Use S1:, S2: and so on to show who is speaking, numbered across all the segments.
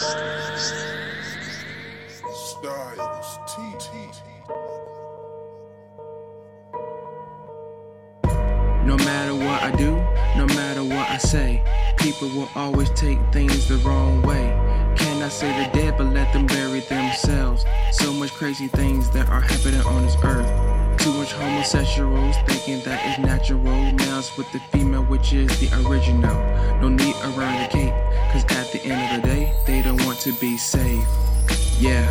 S1: No matter what I do, no matter what I say, people will always take things the wrong way. Cannot say the dead, but let them bury themselves. So much crazy things that are happening on this earth. Too much homosexuals thinking that it's natural. Males with the female, which is the original. No need eradicate, cause at the end of the day, they don't want to be safe. Yeah.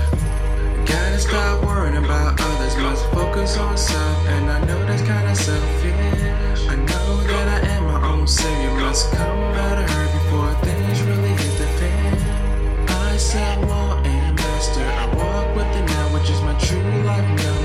S1: Gotta stop worrying about others, must focus on self. And I know that's kinda selfish. I know that I am my own savior, must come out of her before things really hit the fan. I set law and master, I walk with the now, which is my true life number.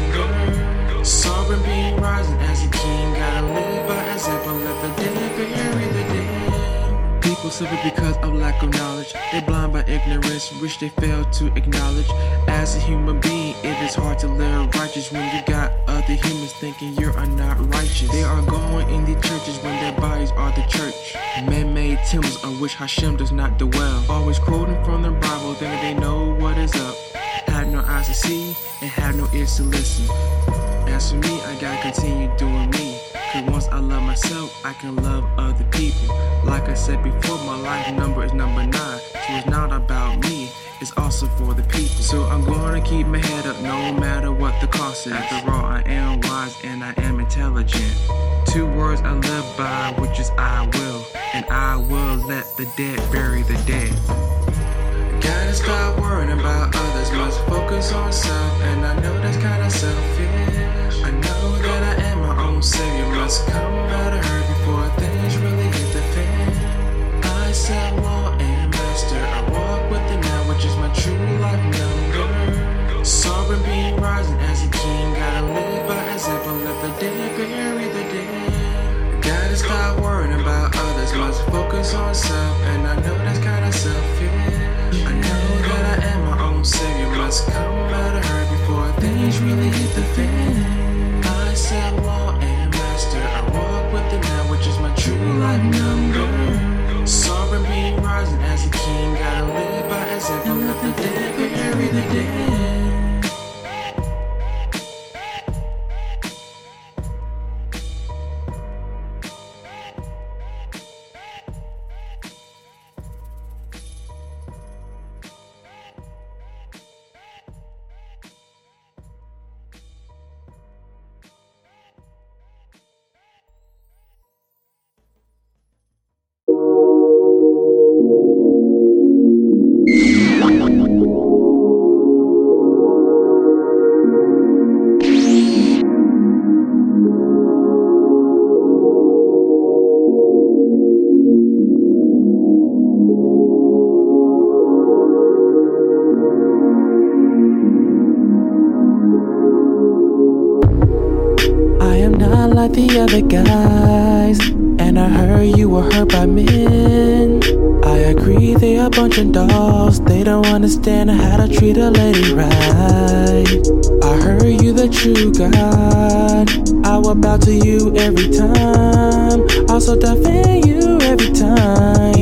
S1: Sovereign being rising as a king, gotta live by example, let the dead bury the dead. People suffer because of lack of knowledge. They're blind by ignorance, which they fail to acknowledge. As a human being, it is hard to live righteous when you got other humans thinking you are not righteous. They are going in the churches when their bodies are the church. Man-made temples of which Hashem does not dwell. Always quoting from the Bible, thinking they know what is up. Had no eyes to see and had no ears to listen. As for me, I gotta continue doing me. Cause once I love myself, I can love other people. Like I said before, my life number is number nine. So it's not about me, it's also for the people. So I'm gonna keep my head up no matter what the cost is. After all, I am wise and I am intelligent. Two words I live by, which is I will. And I will let the dead bury the dead. Gotta stop worrying about others, must focus on self. And I know that's kinda selfish.
S2: Other guys, and I heard you were hurt by men. I agree, they a bunch of dolls. They don't understand how to treat a lady right. I heard you the true God. I will bow to you every time. Also defend you every time.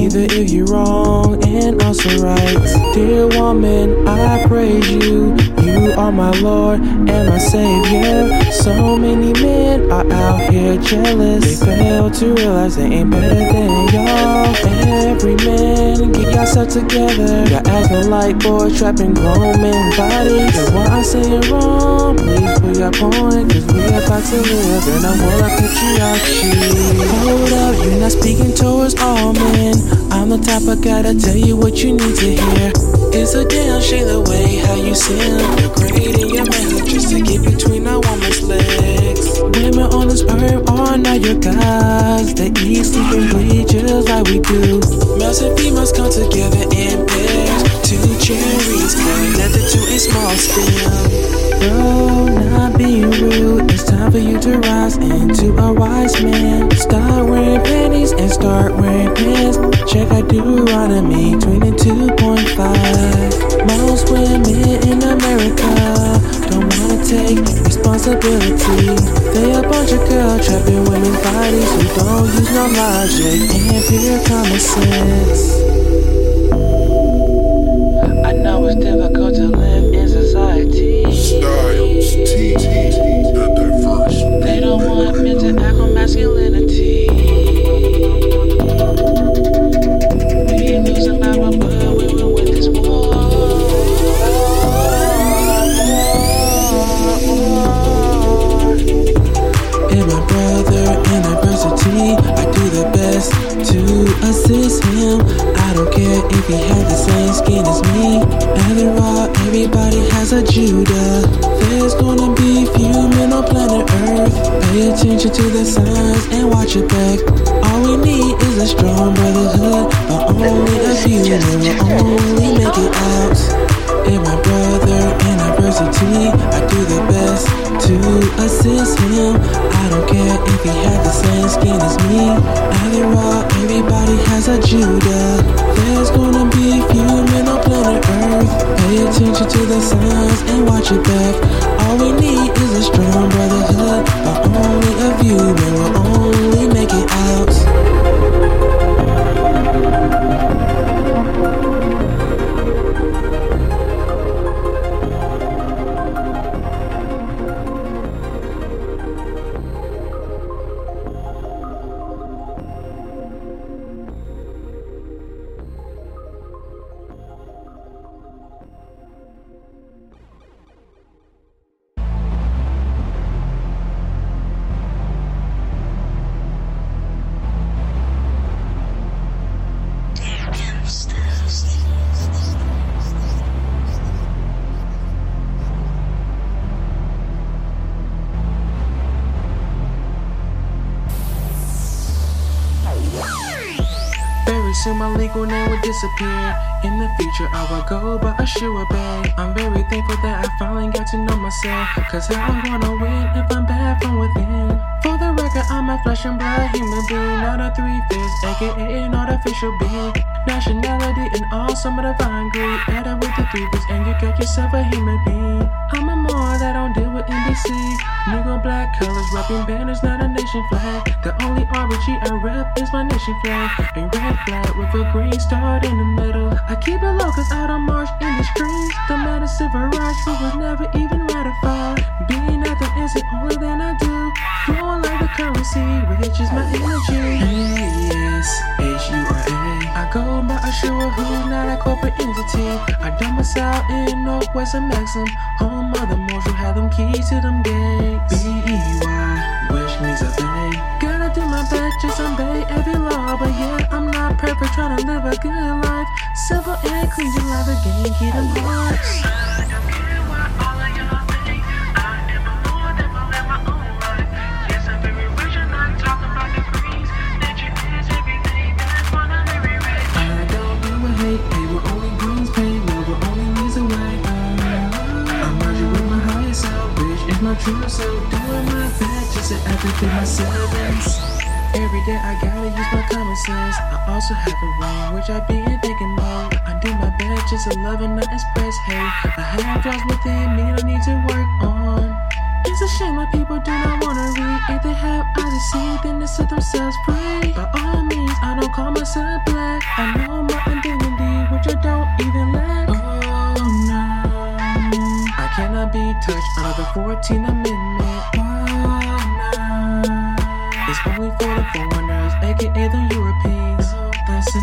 S2: Either if you're wrong and also right. Dear woman, I praise you. You are my Lord and my Savior. So many men are out here jealous. They fail to realize they ain't better than y'all. Every man, get yourself together. You're acting like boy trapping grown men bodies. And what I say is wrong, please put your point. Cause we about to live in a world of patriarchy. Hold up, you're not speaking towards all men. I'm the type of guy to tell you what you need to hear. It's a damn shame the way how you sin. Degrading your manhood just to get between a woman's legs. Women on this earth are not your guys. They eat, sleep, and bleed just like we do. Males and females come together in pairs. Two cherries connected to a small stem. Bro, not being rude. It's time for you to rise into a wise man. Start wearing panties and start wearing pants. Check out Deuteronomy 22.5. Most women in America don't wanna take responsibility. They a bunch of girls trapping women's bodies who don't use no logic and pure common sense.
S1: They don't want men to act on masculinity. We we this war. And my brother in I do the best to assist
S2: him. I don't care if he had the same skin as me. Everybody has a Judah. There's gonna be few men on planet Earth. Pay attention to the signs and watch it back. All we need is a strong brotherhood, but only a few will only make it out. And my brother in adversity, I do the best assist him. I don't care if he had the same skin as me. After all, everybody has a Judah. There's gonna be few men on planet Earth. Pay attention to the signs and watch it back. All we need is a strong brotherhood, but only a few men will only make it out.
S1: Soon my legal name will disappear. In the future I will go by Ashura Bey. I'm very thankful that I finally got to know myself. Cause how I'm gonna win if I'm bad from within. For the record, I'm a flesh and blood human being, not a three fifths, aka an artificial being. Nationality and all some of the divine greed. Add it with the three fifths and you got yourself a human being. I'm a more with NBC. Negro black colors, rapping banners, not a nation flag. The only RBG I rep is my nation flag. A red flag with a green star in the middle. I keep it low cause I don't march in the streets. The matter civil rights we was never even ratified. Being is the only than I do. Flowing like the currency, which is my energy. A-S-H-U-R-A. I go by Ashura, who's not a corporate entity. I domicile in Northwest Amexem. Home of the Moors who have them keys to them gates. B-E-Y, which means obey. Gotta do my best, just obey every law. But yeah, I'm not perfect, trying to live a good life. Civil and clean, like the game, keep them hearts. True self. Doing my best just to everything myself. Every day I gotta use my common sense. I also have a wrong, which I be in thinking mode. I do my best just to love and not express hate. I have flaws within me that I need to work on. It's a shame that people do not wanna read. If they have eyes to see, then they set themselves free. By all means, I don't call myself black. I know my identity, which I don't even lack. Be touched under the 14th Amendment. It's only for the foreigners, aka the Europeans. That's it.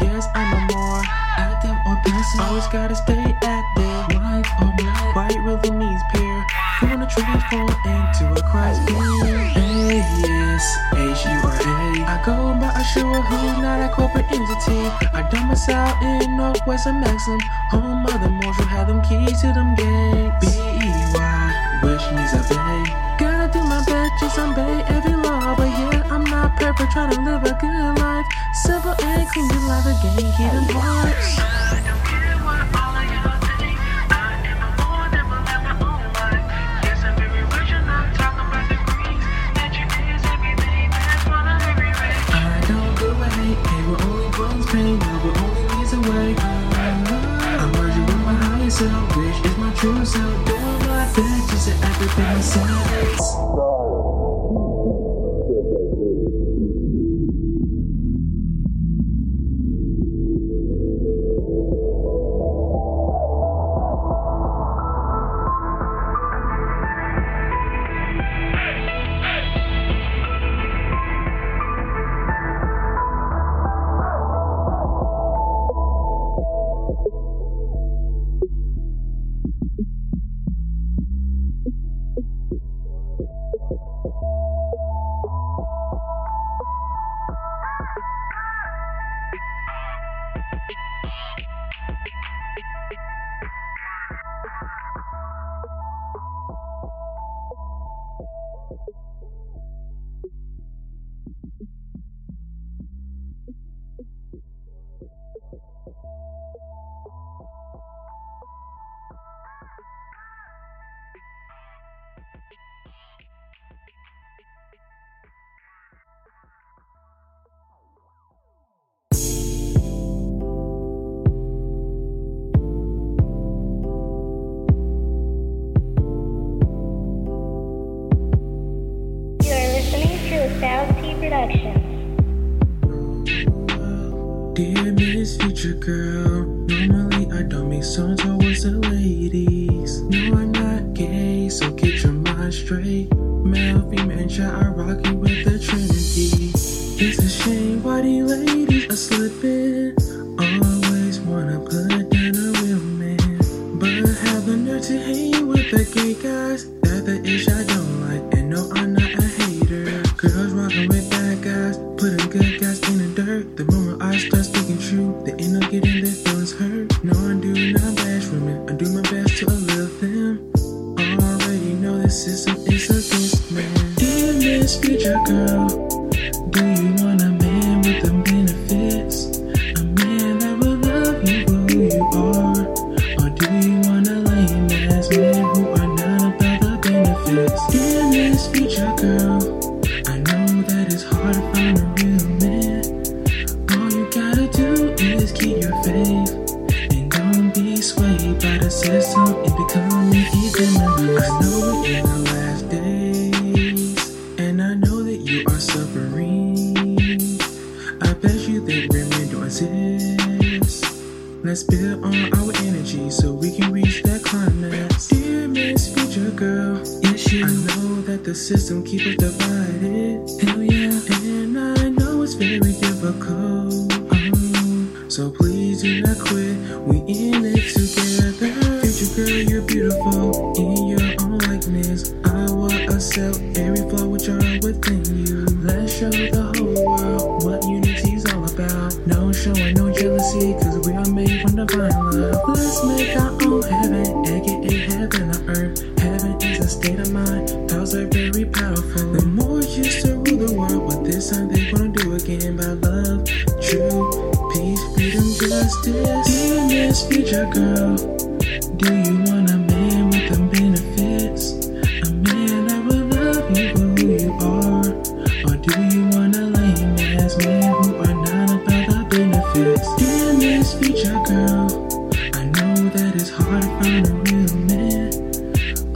S1: Yes, I'm a more active or passive. Always gotta stay active. White or black, white really means pair. You wanna transform into a Christ. A-S-H-U-R-A. I by Ashura, who's not a corporate entity. I domicile in Northwest Amexem. Home of the who have them keys to them gates. B-E-Y, which means obey. Gotta do my best, just obey every law. But yeah, I'm not perfect, trying to live a good life. Simple and clean, just like the game, keep them hearts. True self. Doing my best, just everything myself. Male, female, and child are rocking with the Trinity. Future Girl, do you want a man with the benefits? A man that will love you for who you are? Or do you want a lame ass man who are not about the benefits? Dear Miss Future Girl, I know that it's hard to find a real man.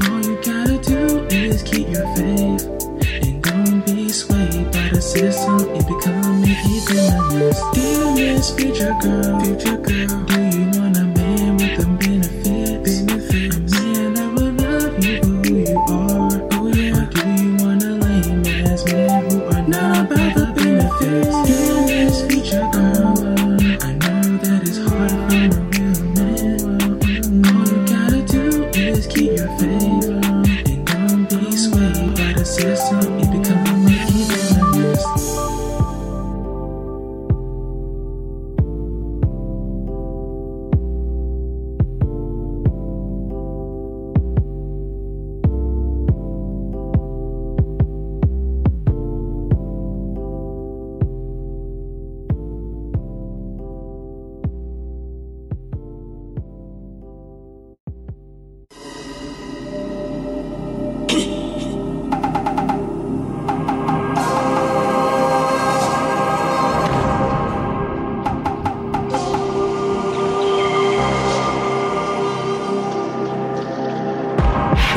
S1: All you gotta do is keep your faith and don't be swayed by the system becoming even Dear Miss Future Girl, Future Girl,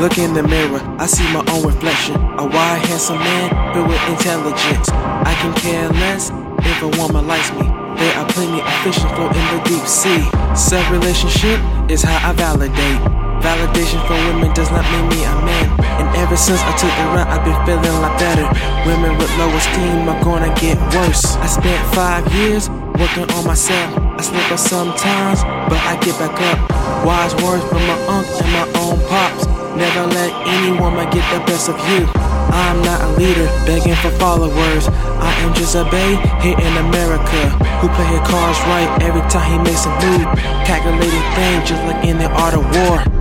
S2: Look in the mirror, I see my own reflection. A wide, handsome man filled with intelligence. I can care less if a woman likes me. There are plenty of fish float in the deep sea. Self relationship is how I validate. Validation from women does not make me a man. And ever since I took the run, I've been feeling a lot better. Women with low esteem are gonna get worse. I spent five years working on myself. I slip up sometimes, but I get back up. Wise words from my uncle and my own pops. Never let any woman get the best of you. I'm not a leader begging for followers. I am just a babe here in America who play his cards right every time he makes a move. Calculated things just like in the art of war.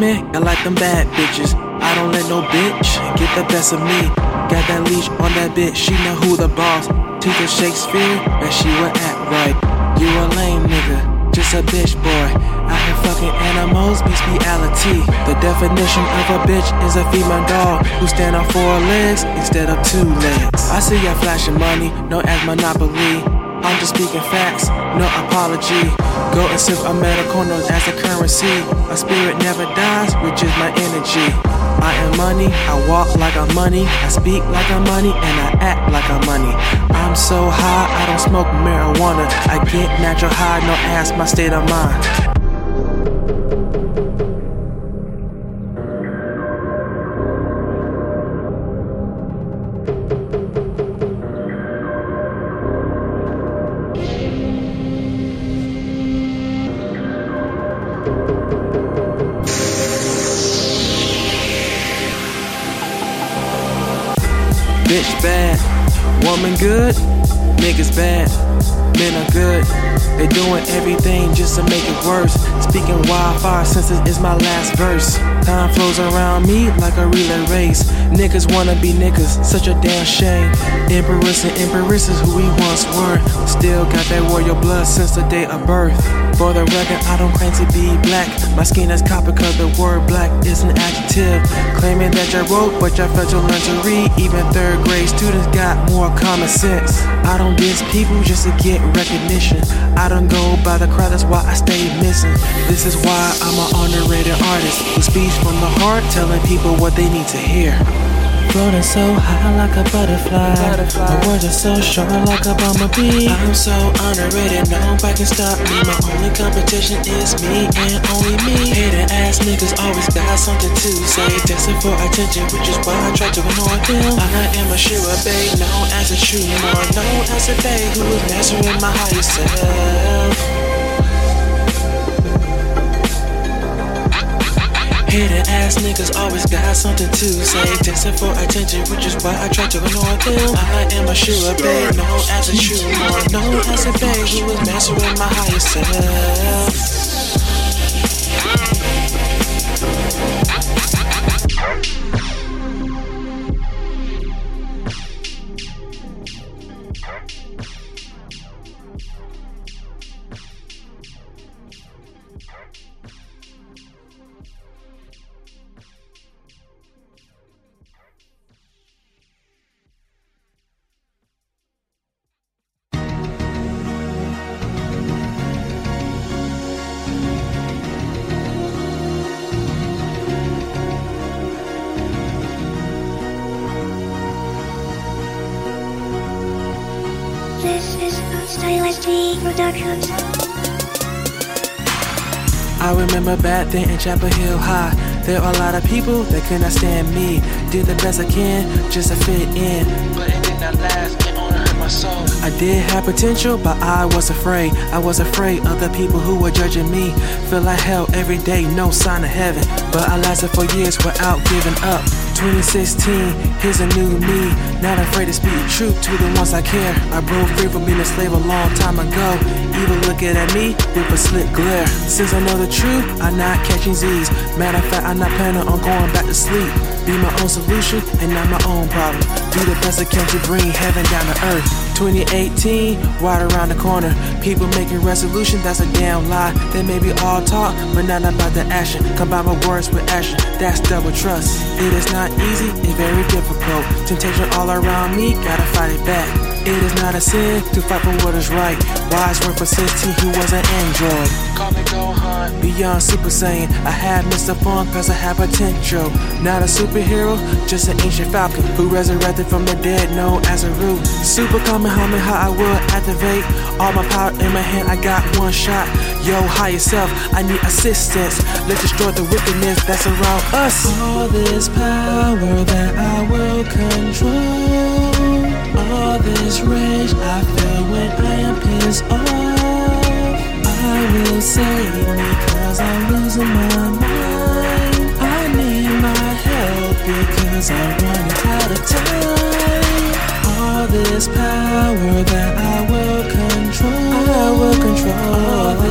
S2: Women, I like them bad bitches. I don't let no bitch get the best of me. Got that leash on that bitch, she know who the boss. The Shakespeare, that she would act right. You a lame nigga, just a bitch boy. I
S1: and fucking animals, bestiality. The definition of a bitch is a female dog who stand on four legs instead of two legs. I see ya flashing money, no as monopoly. I'm just speaking facts, no apology. Go and sip a medical as a currency. My spirit never dies, which is my energy. I am money, I walk like I'm money, I speak like I'm money, and I act like I'm money. I'm so high, I don't smoke marijuana. I get natural high, no ask my state of mind. Good, niggas bad, men are good. They doing everything just to make it worse. Speaking wildfire since it is my last verse. Time flows around me like a relay race. Niggas wanna be niggas, such a damn shame. Emperors and empresses who we once were. Still got that warrior blood since the day of birth. For the record, I don't claim to be black. My skin is copper cause the word black is an adjective. Claiming that you wrote, but you failed to learn to read. Even third grade students got more common sense. I don't diss people just to get recognition. I don't go by the crowd, that's why I stay missing. This is why I'm an underrated artist who speaks from the heart, telling people what they need to hear. Floating so high like a butterfly. butterfly. My words are so short like a bumblebee. I'm so underrated, nobody can stop me. My only competition is me and only me. Hating ass niggas always got something to say. Destined for attention, which is why I try to ignore them. I am Ashura Bey, known as a true Moor known as a bay who is mastering my higher self. Hating ass niggas always got something to say. Testing for attention, which is why I try to ignore them. I am a sure babe, known as a Moor, known as a babe who is mastering my higher self. I remember back then in Chapel Hill High. There are a lot of people that could not stand me. Did the best I can just to fit in. But it did not last, it only hurt my soul. I did have potential, but I was afraid. I was afraid of the people who were judging me. Feel like hell every day, no sign of heaven. But I lasted for years without giving up. 2016, here's a new me. Not afraid to speak truth to the ones I care. I broke free from being a slave a long time ago. Even looking at me with a slick glare. Since I know the truth, I'm not catching Z's. Matter of fact, I'm not planning on going back to sleep. Be my own solution and not my own problem. Do the best I can to bring heaven down to earth. 2018, right around the corner. People making resolution, that's a damn lie. They may be all talk, but not about the action. Combine my words with action, that's double trust. It is not easy, it's very difficult. Temptation all around me, gotta fight it back. It is not a sin to fight for what is right. Wise word for 16 who was an android. Call me Gohan. Beyond Super Saiyan, I had Mr. Fun cause I have potential. Not a superhero, just an ancient falcon who resurrected from the dead, known as a root. Super Kamehameha, I will activate. All my power in my hand, I got one shot. Yo, higher self, I need assistance. Let's destroy the wickedness that's around us. All this power that I will control. All this rage I feel when I am pissed off. I will save me cause I'm losing my mind. I need my help because I'm running out of time. All this power that I will control. I will control.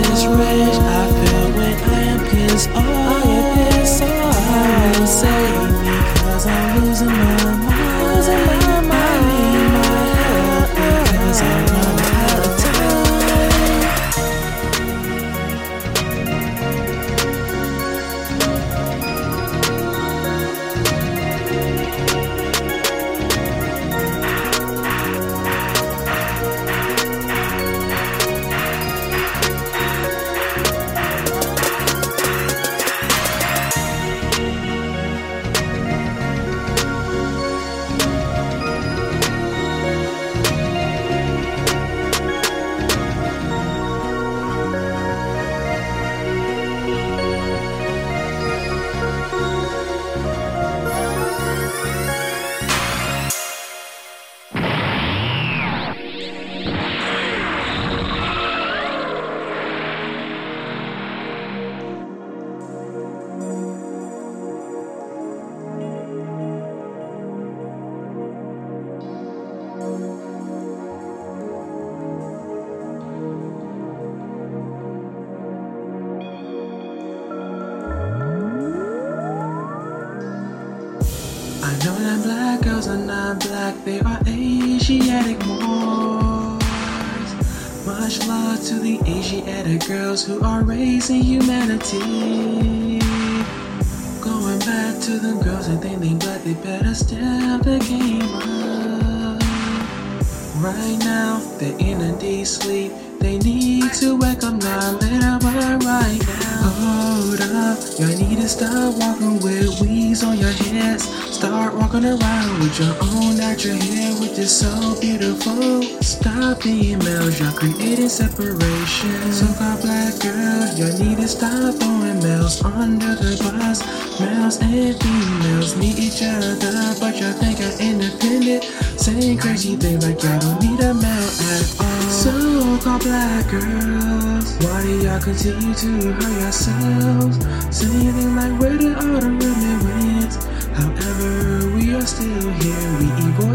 S1: Girls who are raising humanity. Going back to the girls think they black, they better step the game up. Right now, they're in a deep sleep. They need to wake up now, let up right now. Hold up, y'all need to stop walking with weeds on your heads. Start walking around with your own natural hair, which is so beautiful. Stop being males, y'all creating separation. So called black girls, y'all need to stop throwing males under the bus. Males and females meet each other, but y'all think I'm independent. Saying crazy things like y'all don't need a male at all. So called black girls, why do y'all continue to hurt yourselves? Saying things like where did all the women? However, we are still here. We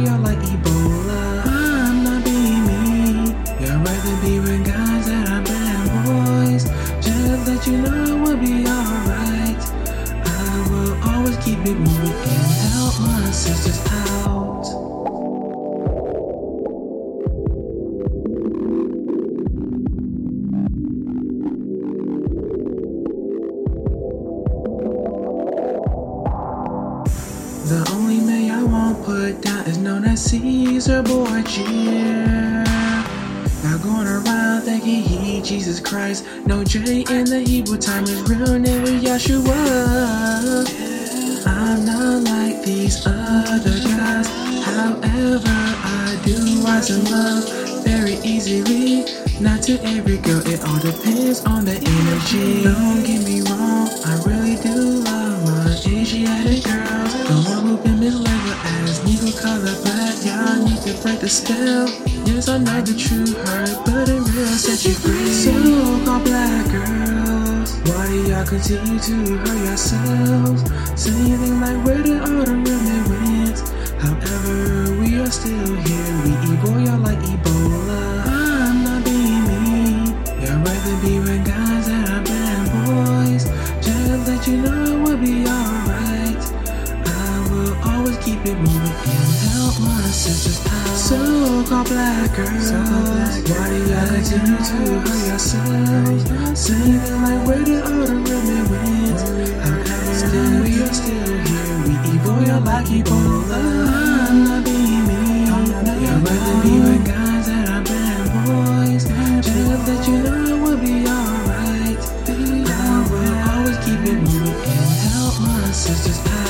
S1: y'all like Ebola. I'm not being mean. Y'all rather be with guys that are bad boys. Just let you know we'll be alright. I will always keep it moving and help my sisters out. The only man I won't put down is known as Caesar Borgia. Now going around thinking he Jesus Christ. No J in the Hebrew time, his real name was Yeshua. I'm not like these other guys. However, I do rise in love very easily. Not to every girl, it all depends on the energy. Don't get me wrong, I really do love my Asiatic girls. To break the spell. Yes, I know the true hurt, but it real set you free. So called black girls, why do y'all continue to hurt yourselves? Saying like where did all the women went? However, we are still here. We evil y'all like Ebola. I'm not being mean. Y'all rather be with guys that are bad boys. Just let you know we'll be alright. Will keep it moving and help my sisters out. So called black girls, why do y'all continue to hurt yourselves? Saying it like where the women went? However, still we are still here. We evil, y'all like Ebola. I'm not being mean. Y'all rather be with guys that are bad boys. Just let you know we'll be alright. I will always keep it moving and help my sisters out.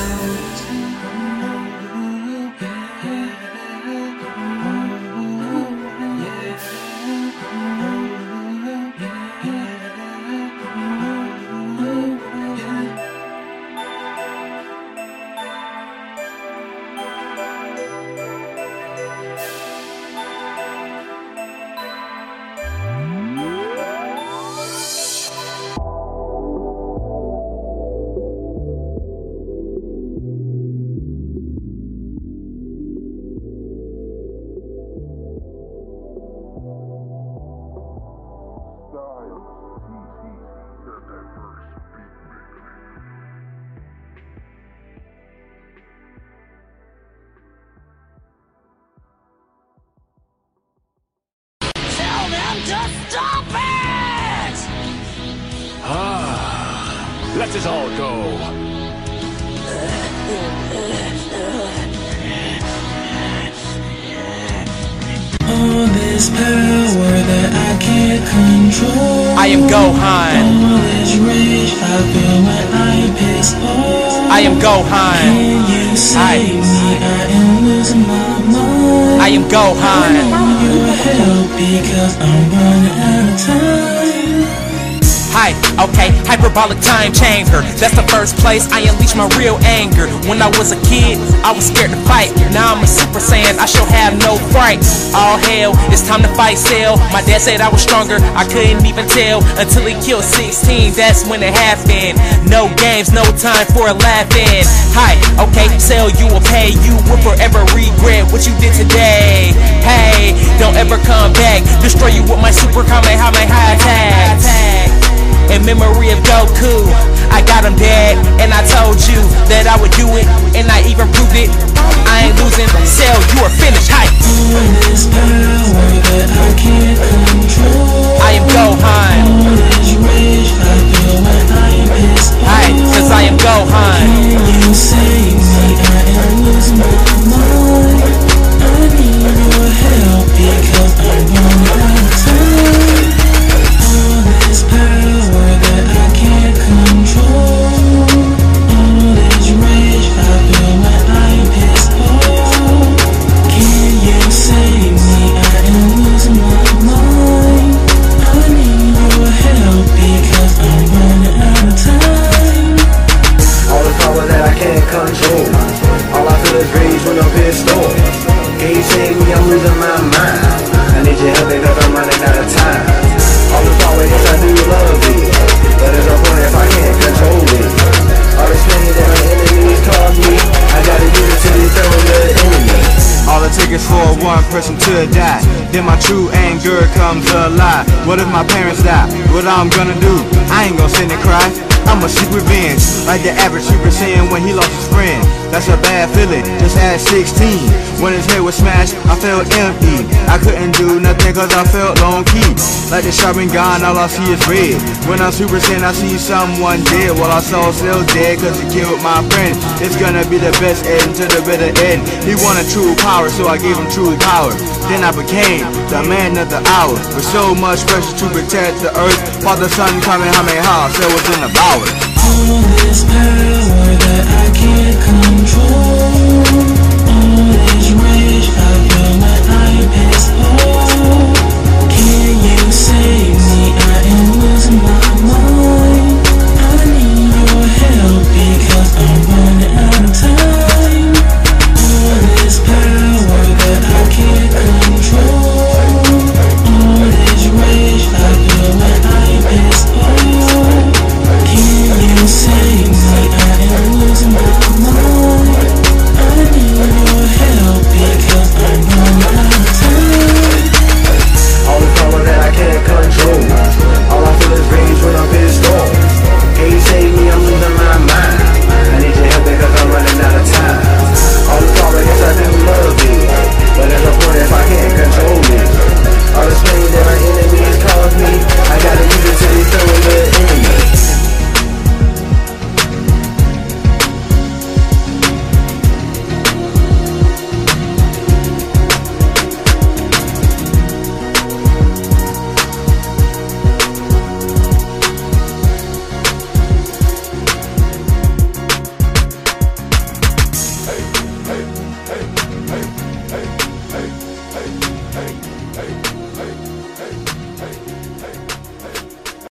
S1: Because I'm running out of time.
S3: Hi, okay, hyperbolic time chamber. That's the first place I unleash my real anger. When I was a kid, I was scared to fight. Now I'm a super saiyan, I shall have no fright. All hell, it's time to fight Cell. My dad said I was stronger, I couldn't even tell until he killed 16. That's when it happened. No games, no time for a laughing. Hi, okay, Cell, you will pay. You will forever regret what you did today. Hey, don't ever come back. Destroy you with my super Kamehameha attack. In memory of Goku, I got him dead, and I told you that I would do it, and I even proved it. I ain't losing, Cell, you are finished.
S1: That I
S3: am Gohan. Hi, cause I am Gohan.
S1: Can you save me? I am losing my mind.
S4: The
S5: average Super Saiyan when he lost his friend. That's a bad feeling, just at 16. When his head was smashed, I felt empty. I couldn't do nothing cause I felt low key. Like the sharpened gun, all I see is red. When I'm Super Saiyan, I see someone dead. Well, I saw still dead cause he killed my friend. It's gonna be the best end to the bitter end. He wanted true power, so I gave him true power. Then I became the man of the hour. With so much pressure to protect the earth. Father, son, house, Cell was in the power.
S1: This